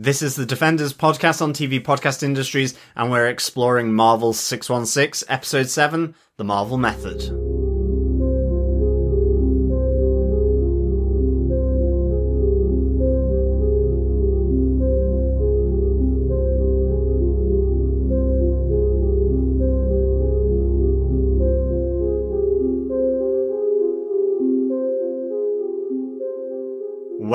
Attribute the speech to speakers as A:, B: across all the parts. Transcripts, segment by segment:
A: This is the Defenders podcast on TV Podcast Industries, and we're exploring Marvel 616, Episode 7, The Marvel Method.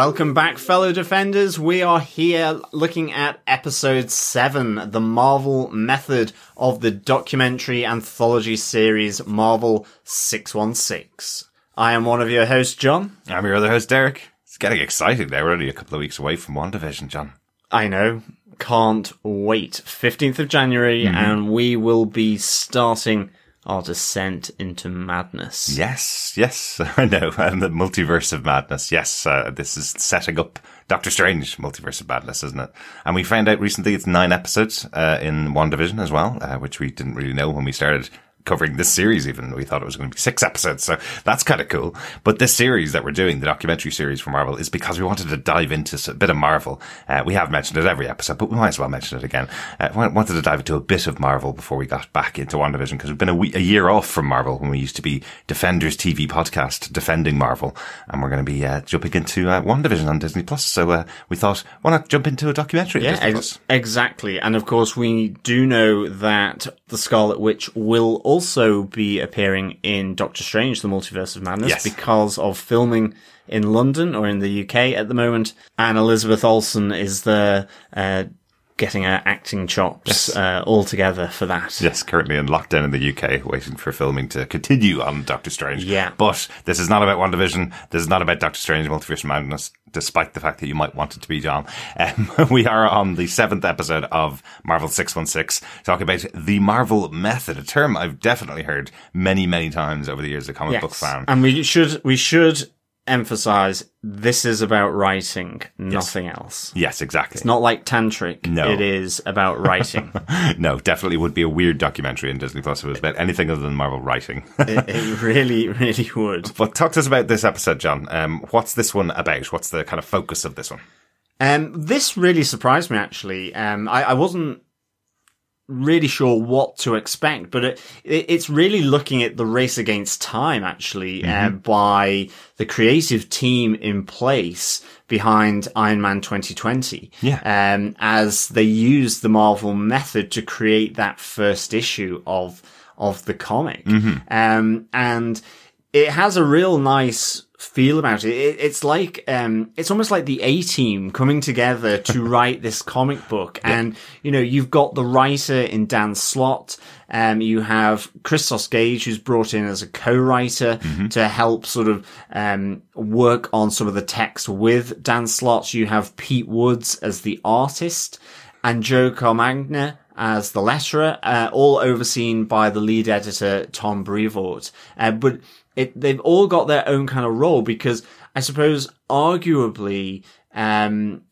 A: Welcome back, fellow defenders. We are here looking at episode 7, the Marvel method of the documentary anthology series Marvel 616. I am one of your hosts, John.
B: I'm your other host, Derek. It's getting exciting now. We're only a couple of weeks away from WandaVision, John.
A: I know. Can't wait. 15th of January, mm-hmm. and we will be starting our descent into madness.
B: Yes, yes, I know. And the multiverse of madness. Yes, uh, this is setting up Doctor Strange multiverse of madness, isn't it? And we found out recently it's nine episodes uh, in WandaVision as well, uh, which we didn't really know when we started covering this series even. We thought it was going to be six episodes. So that's kind of cool. But this series that we're doing, the documentary series for Marvel, is because we wanted to dive into a bit of Marvel. Uh, we have mentioned it every episode, but we might as well mention it again. Uh, we wanted to dive into a bit of Marvel before we got back into WandaVision because we've been a, we- a year off from Marvel when we used to be Defenders TV podcast defending Marvel. And we're going to be uh, jumping into uh, WandaVision on Disney Plus. So uh, we thought, why not jump into a documentary?
A: Yeah, ex- exactly. And of course, we do know that the Scarlet Witch will also be appearing in Doctor Strange, the Multiverse of Madness,
B: Yes.
A: because of filming in London or in the UK at the moment. And Elizabeth Olsen is there, uh, getting her acting chops,
B: Yes.
A: uh, all together for that.
B: Yes, currently in lockdown in the UK, waiting for filming to continue on Doctor Strange.
A: Yeah.
B: But this is not about WandaVision. This is not about Doctor Strange Multiverse Madness, despite the fact that you might want it to be, John. Um, we are on the seventh episode of Marvel 616, talking about the Marvel method, a term I've definitely heard many, many times over the years as a comic book fan.
A: And we should, we should emphasize this is about writing, nothing else.
B: yes, exactly.
A: It's not like tantric.
B: No.
A: It is about writing.
B: no, definitely would be a weird documentary in Disney Plus if it was about anything other than Marvel writing.
A: it, it really, really would.
B: but talk to us about this episode, John. Um, what's this one about? What's the kind of focus of this one?
A: Um, this really surprised me actually. Um, I, I wasn't really sure what to expect, but it, it, it's really looking at the race against time actually, uh, by the creative team in place behind Iron Man 2020.
B: Yeah.
A: Um, as they use the Marvel method to create that first issue of, of the comic. Um, and it has a real nice feel about it. it it's like, um, it's almost like the A team coming together to write this comic book. And, you know, you've got the writer in Dan Slott. Um, you have Christos Gage, who's brought in as a co-writer to help sort of, um, work on some of the text with Dan Slott. You have Pete Woods as the artist and Joe Caramagna as the letterer, uh, all overseen by the lead editor, Tom Brevoort. Uh, but it, they've all got their own kind of role because I suppose arguably, um,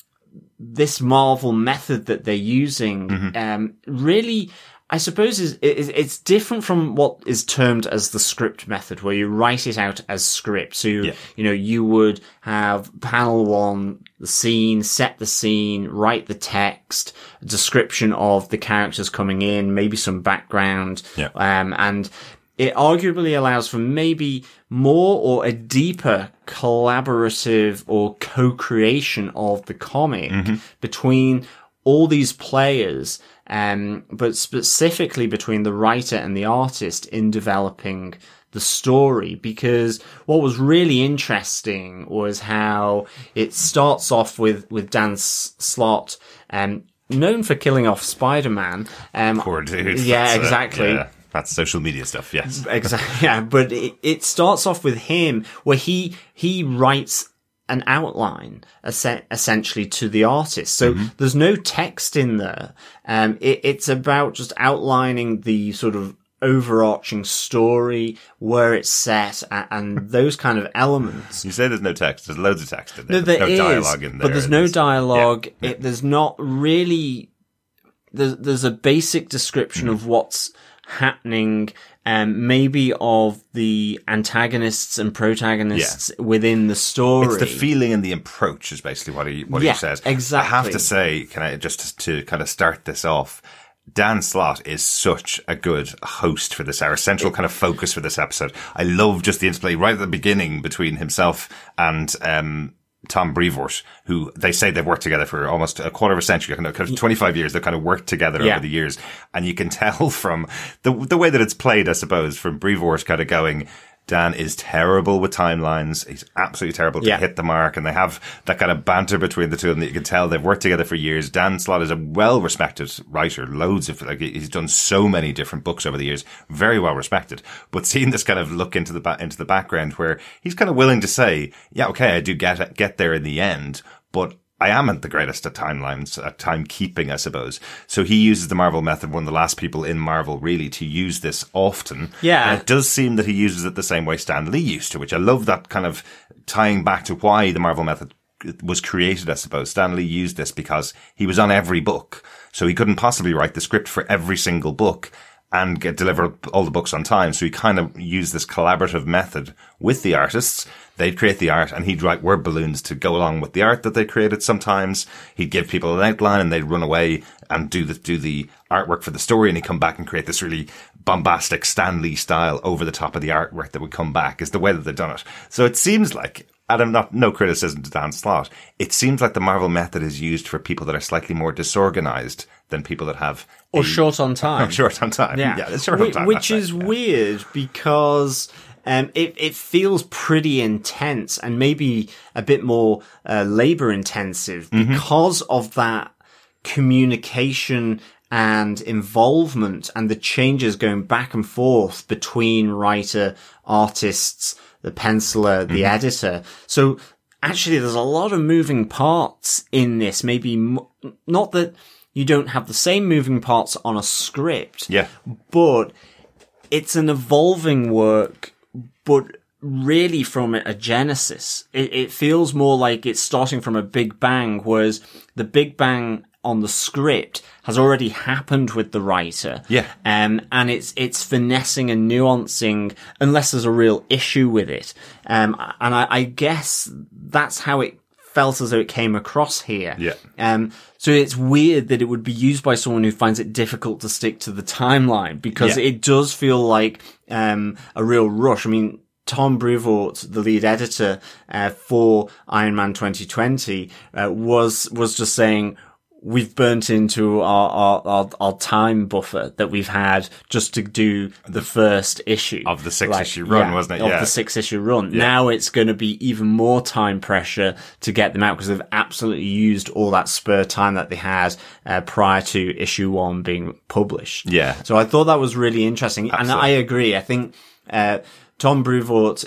A: this Marvel method that they're using, um, really, I suppose is, is, it's different from what is termed as the script method, where you write it out as script. So, you,
B: Yeah.
A: you know, you would have panel one, the scene, set the scene, write the text, description of the characters coming in, maybe some background.
B: Yeah.
A: Um, and it arguably allows for maybe more or a deeper collaborative or co-creation of the comic between all these players, um, but specifically between the writer and the artist in developing the story because what was really interesting was how it starts off with, with Dan S- Slott, um, known for killing off Spider-Man. Um,
B: Poor dude.
A: Yeah,
B: That's, uh,
A: exactly.
B: yeah, that's social media stuff. Yes.
A: Exactly. Yeah, but it, it starts off with him where he he writes an outline essentially to the artist. So there's no text in there. Um, it, it's about just outlining the sort of overarching story, where it's set, and, and those kind of elements.
B: You say there's no text. There's loads of text in there.
A: No,
B: There's no
A: is,
B: dialogue in there.
A: but there's no dialogue.
B: yeah.
A: It, there's not really. There's there's a basic description
B: Mm-hmm.
A: of what's happening, um, maybe of the antagonists and protagonists within the story.
B: It's the feeling and the approach is basically what he what
A: Yeah,
B: he says.
A: exactly.
B: I have to say, can I just to kind of start this off? Dan Slott is such a good host for this, our central kind of focus for this episode. I love just the interplay right at the beginning between himself and, um, Tom Brevoort, who they say they've worked together for almost a quarter of a century, kind of, mm. 25 years. They've kind of worked together
A: Yeah.
B: over the years. And you can tell from the, the way that it's played, I suppose, from Brevoort kind of going, Dan is terrible with timelines. He's absolutely terrible to
A: Yeah.
B: hit the mark. And they have that kind of banter between the two of them that you can tell they've worked together for years. Dan Slott is a well respected writer. Loads of, like, he's done so many different books over the years. Very well respected. But seeing this kind of look into the, ba- into the background where he's kind of willing to say, yeah, okay, I do get, get there in the end, but I amn't the greatest at timelines, at timekeeping, I suppose. So he uses the Marvel method, one of the last people in Marvel really to use this often.
A: Yeah.
B: And it does seem that he uses it the same way Stan Lee used to, which I love that kind of tying back to why the Marvel method was created, I suppose. Stan Lee used this because he was on every book. So he couldn't possibly write the script for every single book and get deliver all the books on time. So he kind of used this collaborative method with the artists. They'd create the art and he'd write word balloons to go along with the art that they created sometimes. He'd give people an outline and they'd run away and do the, do the artwork for the story and he'd come back and create this really bombastic Stan Lee style over the top of the artwork that would come back is the way that they've done it. So it seems like and I'm not, no criticism to Dan Slott. It seems like the Marvel method is used for people that are slightly more disorganized than people that have
A: or
B: a-
A: short on time.
B: short on time.
A: Yeah,
B: it's short
A: Whi-
B: on time.
A: which is
B: right, yeah.
A: weird because um, it it feels pretty intense and maybe a bit more uh, labor intensive
B: Mm-hmm.
A: because of that communication and involvement and the changes going back and forth between writer, artists, the penciler, the
B: Mm-hmm.
A: editor. So actually there's a lot of moving parts in this. Maybe m- not that you don't have the same moving parts on a script
B: Yeah.
A: but it's an evolving work, but really from a genesis. It, it feels more like it's starting from a big bang, whereas the big bang on the script has already happened with the writer.
B: Yeah.
A: Um, and it's, it's finessing and nuancing unless there's a real issue with it. Um, and I, I guess that's how it felt as though it came across here.
B: Yeah.
A: Um, so it's weird that it would be used by someone who finds it difficult to stick to the timeline because
B: Yeah.
A: it does feel like, um, a real rush. I mean, Tom Brevoort, the lead editor, uh, for Iron Man 2020, uh, was, was just saying, We've burnt into our, our, our, our time buffer that we've had just to do the first issue
B: Of the six issue run, wasn't it?
A: Of
B: Yeah.
A: the six issue run. Now it's going to be even more time pressure to get them out because they've absolutely used all that spare time that they had uh, prior to issue one being published.
B: Yeah.
A: So I thought that was really interesting. And I agree. I think, uh, Tom Brevoort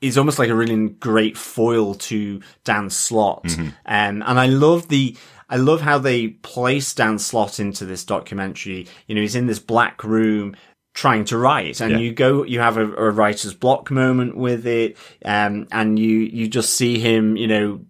A: is almost like a really great foil to Dan Slott.
B: Mm-hmm.
A: Um, and I love the, I love how they place Dan Slott into this documentary. You know, he's in this black room trying to write and
B: Yeah.
A: you go, you have a, a writer's block moment with it. Um, and you, you just see him, you know,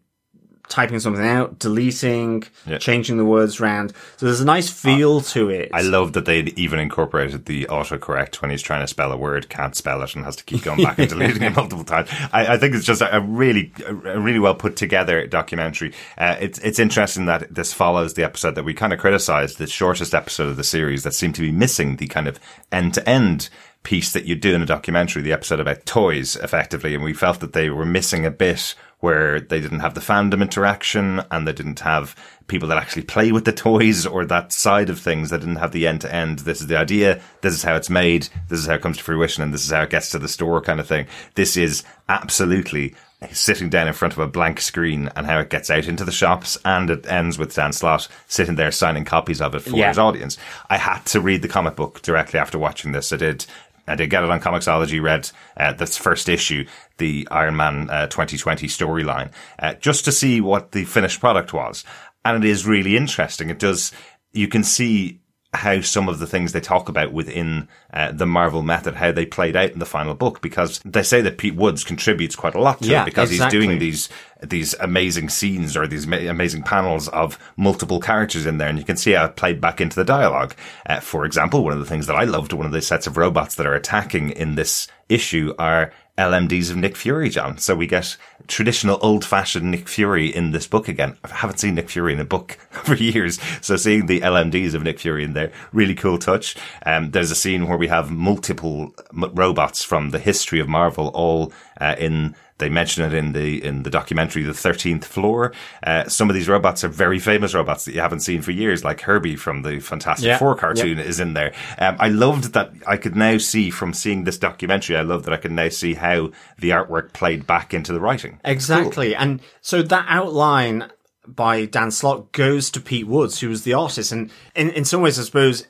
A: typing something out, deleting,
B: Yeah.
A: changing the words around. So there's a nice feel to it.
B: I love that they'd even incorporated the autocorrect when he's trying to spell a word, can't spell it, and has to keep going back and deleting it multiple times. I, I think it's just a, a really, a really well put together documentary. Uh, it's it's interesting that this follows the episode that we kind of criticized, the shortest episode of the series that seemed to be missing the kind of end to end piece that you do in a documentary, the episode about toys, effectively, and we felt that they were missing a bit where they didn't have the fandom interaction and they didn't have people that actually play with the toys or that side of things. They didn't have the end to end. This is the idea. This is how it's made. This is how it comes to fruition and this is how it gets to the store kind of thing. This is absolutely sitting down in front of a blank screen and how it gets out into the shops and it ends with Dan Slott sitting there signing copies of it for
A: Yeah.
B: his audience. I had to read the comic book directly after watching this. I did. I did get it on Comixology, read uh, this first issue, the Iron Man uh, 2020 storyline, uh, just to see what the finished product was. And it is really interesting. It does, you can see how some of the things they talk about within uh, the Marvel method, how they played out in the final book, because they say that Pete Woods contributes quite a lot to
A: Yeah,
B: it because
A: exactly.
B: he's doing these these amazing scenes or these ma- amazing panels of multiple characters in there, and you can see how it played back into the dialogue. Uh, for example, one of the things that I loved, one of the sets of robots that are attacking in this issue are LMDs of Nick Fury, John. So we get traditional old fashioned Nick Fury in this book again. I haven't seen Nick Fury in a book for years. So seeing the LMDs of Nick Fury in there, really cool touch. Um, there's a scene where we have multiple robots from the history of Marvel all uh, in they mention it in the in the documentary, the Thirteenth Floor. Uh, some of these robots are very famous robots that you haven't seen for years, like Herbie from the Fantastic
A: Yeah,
B: Four cartoon is in there. Um, I loved that I could now see from seeing this documentary. I love that I can now see how the artwork played back into the writing.
A: Exactly. And so that outline by Dan Slott goes to Pete Woods, who was the artist. And in, in some ways, I suppose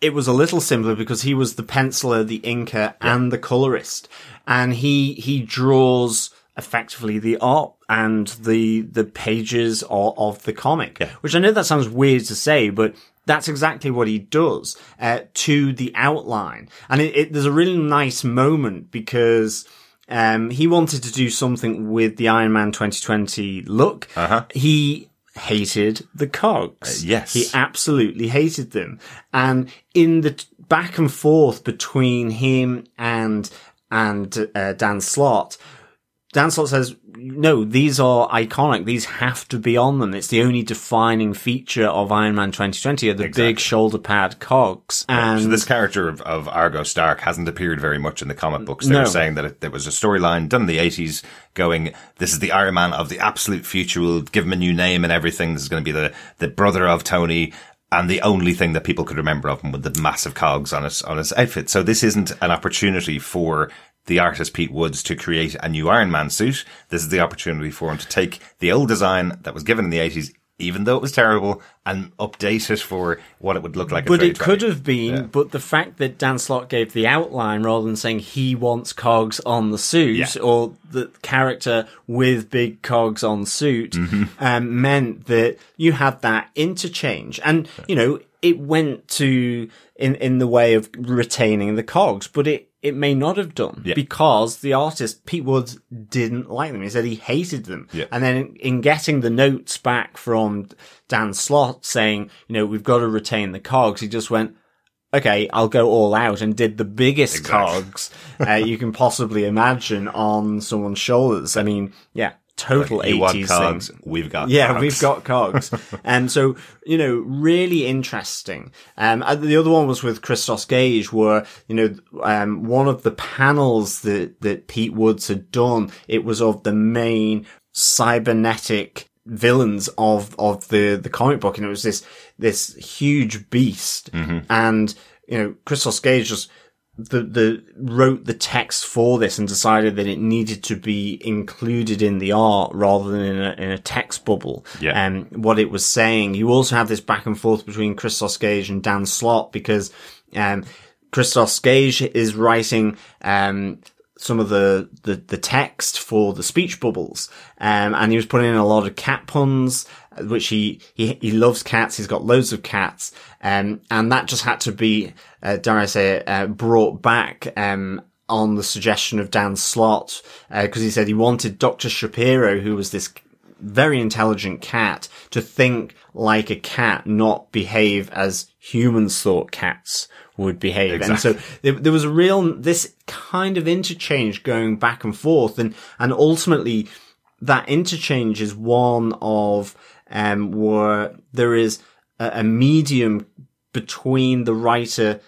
A: it was a little simpler because he was the penciler, the inker, and the colorist. And he, he draws effectively the art and the, the pages of, of the comic,
B: Yeah.
A: which I know that sounds weird to say, but that's exactly what he does, uh, to the outline. And it, it, there's a really nice moment because, um, he wanted to do something with the Iron Man 2020 look.
B: Uh-huh.
A: He hated the cogs.
B: Uh, yes.
A: He absolutely hated them. And in the t- back and forth between him and, and, uh, Dan Slott, Dan Slott says, no, these are iconic. These have to be on them. It's the only defining feature of Iron Man 2020 are the big shoulder pad cogs. And
B: So this character of, of Arno Stark hasn't appeared very much in the comic books. They
A: No.
B: were saying that it, there was a storyline done in the 80s going, this is the Iron Man of the absolute future. We'll give him a new name and everything. This is going to be the, the brother of Tony. And the only thing that people could remember of him with the massive cogs on his, on his outfit. So this isn't an opportunity for the artist Pete Woods to create a new Iron Man suit. This is the opportunity for him to take the old design that was given in the 80s, even though it was terrible, and update it for what it would look like.
A: But it could have been,
B: Yeah.
A: but the fact that Dan Slott gave the outline rather than saying he wants cogs on the suit
B: Yeah.
A: or the character with big cogs on suit
B: Mm-hmm.
A: um, meant that you had that interchange. And, you know, it went to in, in the way of retaining the cogs, but it, it may not have done
B: Yeah.
A: because the artist, Pete Woods, didn't like them. He said he hated them.
B: Yeah.
A: And then in, in getting the notes back from Dan Slott saying, you know, we've got to retain the cogs, he just went, okay, I'll go all out and did the biggest
B: Exactly.
A: cogs uh, you can possibly imagine on someone's shoulders. I mean, yeah, total
B: want
A: 80s
B: cogs,
A: thing.
B: we've got
A: Yeah,
B: cogs.
A: we've got cogs. and so, you know, really interesting. Um, the other one was with Christos Gage where, you know, um, one of the panels that, that Pete Woods had done, it was of the main cybernetic villains of, of the, the comic book. And it was this, this huge beast. And, you know, Christos Gage just, the, the wrote the text for this and decided that it needed to be included in the art rather than in a, in a text bubble.
B: Yeah.
A: Um, what it was saying. You also have this back and forth between Christos Gage and Dan Slott because, um, Christos Gage is writing, um, some of the, the, the text for the speech bubbles. Um, and he was putting in a lot of cat puns, which he, he, he loves cats. He's got loads of cats. Um, and that just had to be, uh, dare I say uh, brought back, um, on the suggestion of Dan Slott, uh, cause he said he wanted Dr. Shapiro, who was this very intelligent cat, to think like a cat, not behave as humans thought cats would behave. And so there, there was a real, this kind of interchange going back and forth and, and ultimately that interchange is one of, um, where there is a, a medium between the writer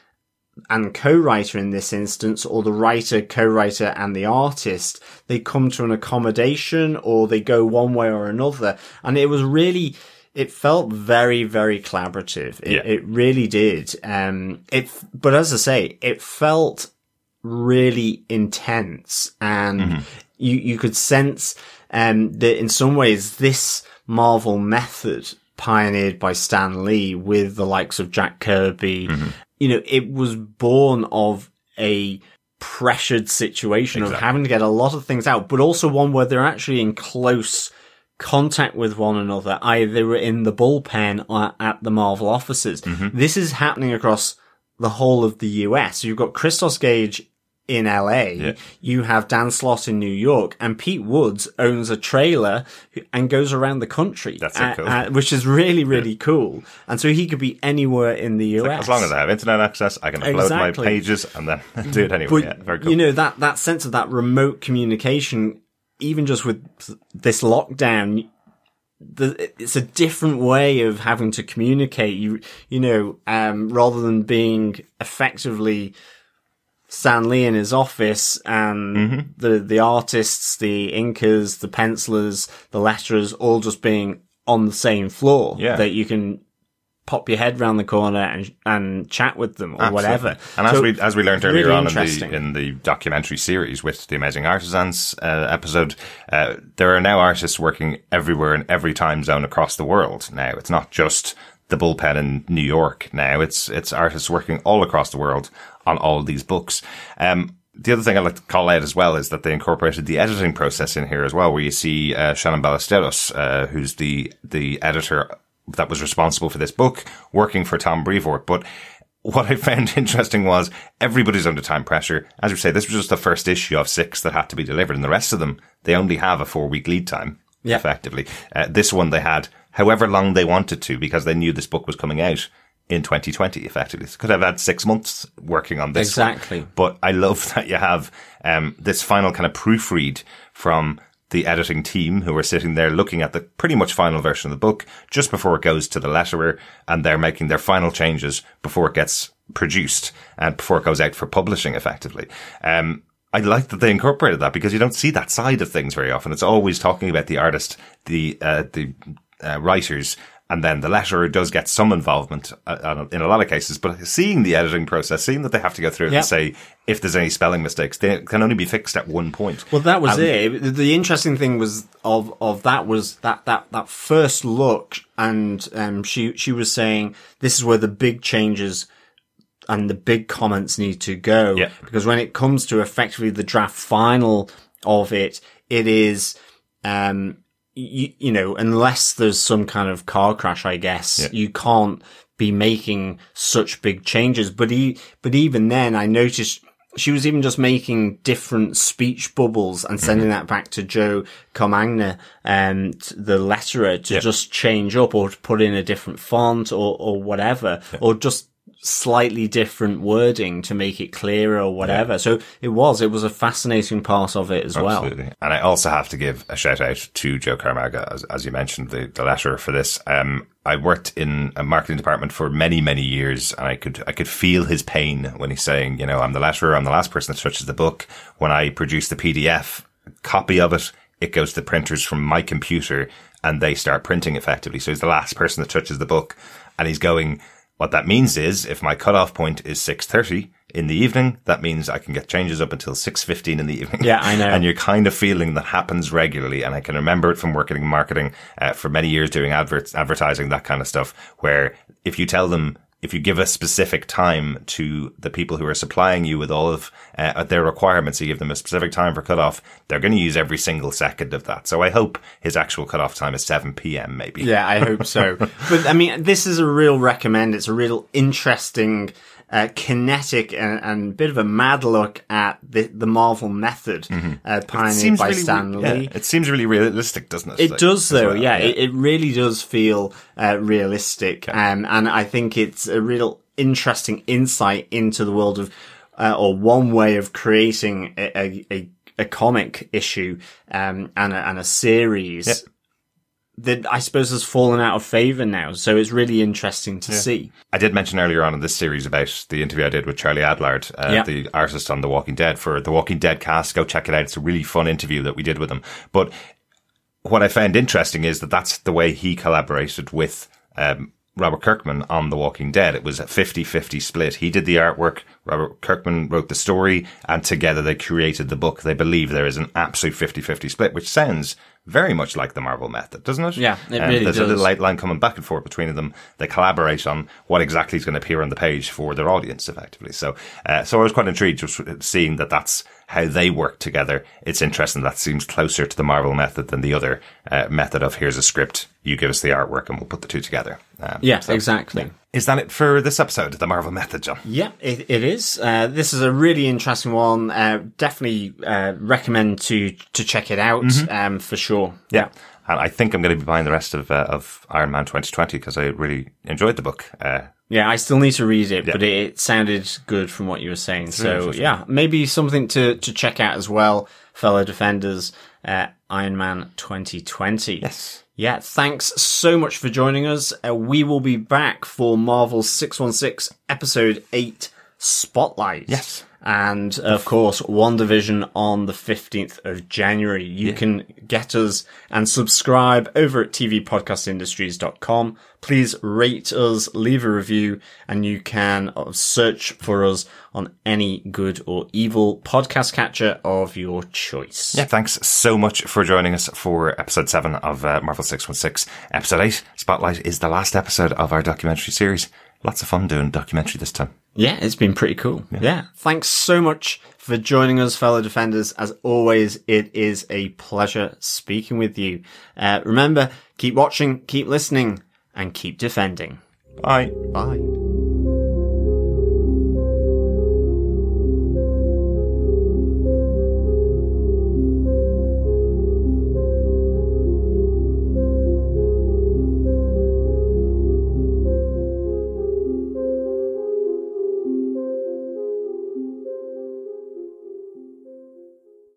A: and co-writer in this instance, or the writer, co-writer, and the artist, they come to an accommodation or they go one way or another. And it was really, it felt very, very collaborative. It,
B: Yeah.
A: it really did. Um, it, but as I say, it felt really intense and you, you could sense, um, that in some ways this Marvel method pioneered by Stan Lee with the likes of Jack Kirby, you know, it was born of a pressured situation of having to get a lot of things out, but also one where they're actually in close contact with one another, either in the bullpen or at the Marvel offices.
B: Mm-hmm.
A: This is happening across the whole of the US. So you've got Christos Gage in LA,
B: Yeah.
A: you have Dan Slott in New York, and Pete Woods owns a trailer and goes around the country.
B: That's so
A: uh,
B: cool.
A: uh, which is really, really cool. And so he could be anywhere in the US.
B: As long as I have internet access, I can upload
A: Exactly.
B: my pages and then do it anyway.
A: But
B: yeah, very cool.
A: you know that that sense of that remote communication, even just with this lockdown, the, it's a different way of having to communicate. You you know, um, rather than being effectively Stan Lee in his office and
B: Mm-hmm.
A: the the artists, the inkers, the pencilers, the letterers, all just being on the same floor.
B: Yeah.
A: that you can pop your head round the corner and and chat with them or
B: Absolutely.
A: whatever.
B: And as we as we learned
A: really
B: earlier on in the in the documentary series with the Amazing Artisans uh, episode, uh, there are now artists working everywhere in every time zone across the world. Now it's not just the bullpen in New York. Now it's it's artists working all across the world on all these books. Um, the other thing I'd like to call out as well is that they incorporated the editing process in here as well, where you see uh, Shannon Ballesteros, uh, who's the the editor that was responsible for this book, working for Tom Brevoort. But what I found interesting was everybody's under time pressure. As we say, this was just the first issue of six that had to be delivered, and the rest of them they only have a four week lead time.
A: Yeah.
B: effectively. Uh, this one they had however long they wanted to because they knew this book was coming out in 2020. Effectively, so could have had six months working on this. one.
A: Exactly.
B: But I love that you have um, this final kind of proofread from the editing team who are sitting there looking at the pretty much final version of the book just before it goes to the letterer and they're making their final changes before it gets produced and before it goes out for publishing effectively. Um, I like that they incorporated that because you don't see that side of things very often. It's always talking about the artist, the, uh, the, uh, writers, and then the letterer does get some involvement uh, in a lot of cases, but seeing the editing process, seeing that they have to go through it
A: Yep.
B: and say if there's any spelling mistakes, they can only be fixed at one point.
A: Well, that was
B: And-
A: it. The- interesting thing was of of that was that that that first look, and um, she she was saying this is where the big changes and the big comments need to go
B: Yeah.
A: because when it comes to effectively the draft final of it, it is. Um, you, you know, unless there's some kind of car crash, I guess
B: Yeah.
A: you can't be making such big changes. But e- but even then, I noticed she was even just making different speech bubbles and mm-hmm. sending that back to Joe Caramagna, um, and the letterer to just change up or to put in a different font or, or whatever, or just slightly different wording to make it clearer or whatever. So it was, it was a fascinating part of it as well.
B: Absolutely. And I also have to give a shout out to Joe Caramagna, as, as you mentioned, the, the letterer for this. Um, I worked in a marketing department for many, many years and I could, I could feel his pain when he's saying, you know, I'm the letterer, I'm the last person that touches the book. When I produce the PDF copy of it, it goes to the printers from my computer and they start printing effectively. So he's the last person that touches the book and he's going, what that means is if my cutoff point is 6.30 in the evening, that means I can get changes up until 6.15 in the evening.
A: Yeah, I know.
B: and you're kind of feeling that happens regularly. And I can remember it from working in marketing uh, for many years doing adverts, advertising, that kind of stuff, where if you tell them, if you give a specific time to the people who are supplying you with all of uh, their requirements, you give them a specific time for cutoff, they're going to use every single second of that. So I hope his actual cutoff time is 7 p.m. maybe.
A: Yeah, I hope so. but I mean, this is a real recommend. It's a real interesting, uh, kinetic and, and bit of a mad look at the, the Marvel method, uh, pioneered by
B: really,
A: Stan
B: yeah,
A: Lee.
B: it seems really realistic, doesn't it?
A: It
B: Like,
A: does though,
B: well,
A: yeah, It, it really does feel uh, realistic, um, and I think it's a real interesting insight into the world of, uh, or one way of creating a a, a, a comic issue um, and a, and a series.
B: Yeah.
A: That I suppose has fallen out of favor now, so it's really interesting to see.
B: I did mention earlier on in this series about the interview I did with Charlie Adlard, uh,
A: Yeah.
B: the artist on The Walking Dead for The Walking Dead cast. Go check it out. It's a really fun interview that we did with him. But what I found interesting is that that's the way he collaborated with, um, Robert Kirkman on The Walking Dead. It was a 50-50 split. He did the artwork. Robert Kirkman wrote the story and together they created the book. They believe there is an absolute 50-50 split, which sounds very much like the Marvel method, doesn't it?
A: Yeah, it
B: Um,
A: really
B: there's
A: does.
B: a little outline coming back and forth between them. They collaborate on what exactly is going to appear on the page for their audience, effectively. So, uh, so I was quite intrigued just seeing that that's how they work together. It's interesting. That seems closer to the Marvel method than the other uh, method of here's a script, you give us the artwork, and we'll put the two together. Um,
A: Yeah,
B: so-
A: exactly.
B: Is that it for this episode, of the Marvel method, John?
A: Yeah, it, it is. Uh, this is a really interesting one. Uh, definitely uh, recommend to to check it out um, for sure.
B: Yeah. And I think I'm going to be buying the rest of uh, of Iron Man 2020 because I really enjoyed the book. Uh,
A: Yeah, I still need to read it, but it, it sounded good from what you were saying. So
B: interesting.
A: yeah, maybe something to, to check out as well, fellow defenders, uh, Iron Man 2020.
B: Yes.
A: Yeah, thanks so much for joining us. Uh, we will be back for Marvel 616 episode 8 Spotlight.
B: Yes.
A: And of course, WandaVision on the 15th of January. You can get us and subscribe over at tvpodcastindustries.com. Please rate us, leave a review, and you can search for us on any good or evil podcast catcher of your choice.
B: Yeah, thanks so much for joining us for episode 7 of uh, Marvel 616. Episode 8, Spotlight, is the last episode of our documentary series. Lots of fun doing documentary this time.
A: Yeah, it's been pretty cool. Yeah. Thanks so much for joining us, fellow defenders. As always, it is a pleasure speaking with you. Uh, remember, keep watching, keep listening, and keep defending.
B: Bye.
A: Bye.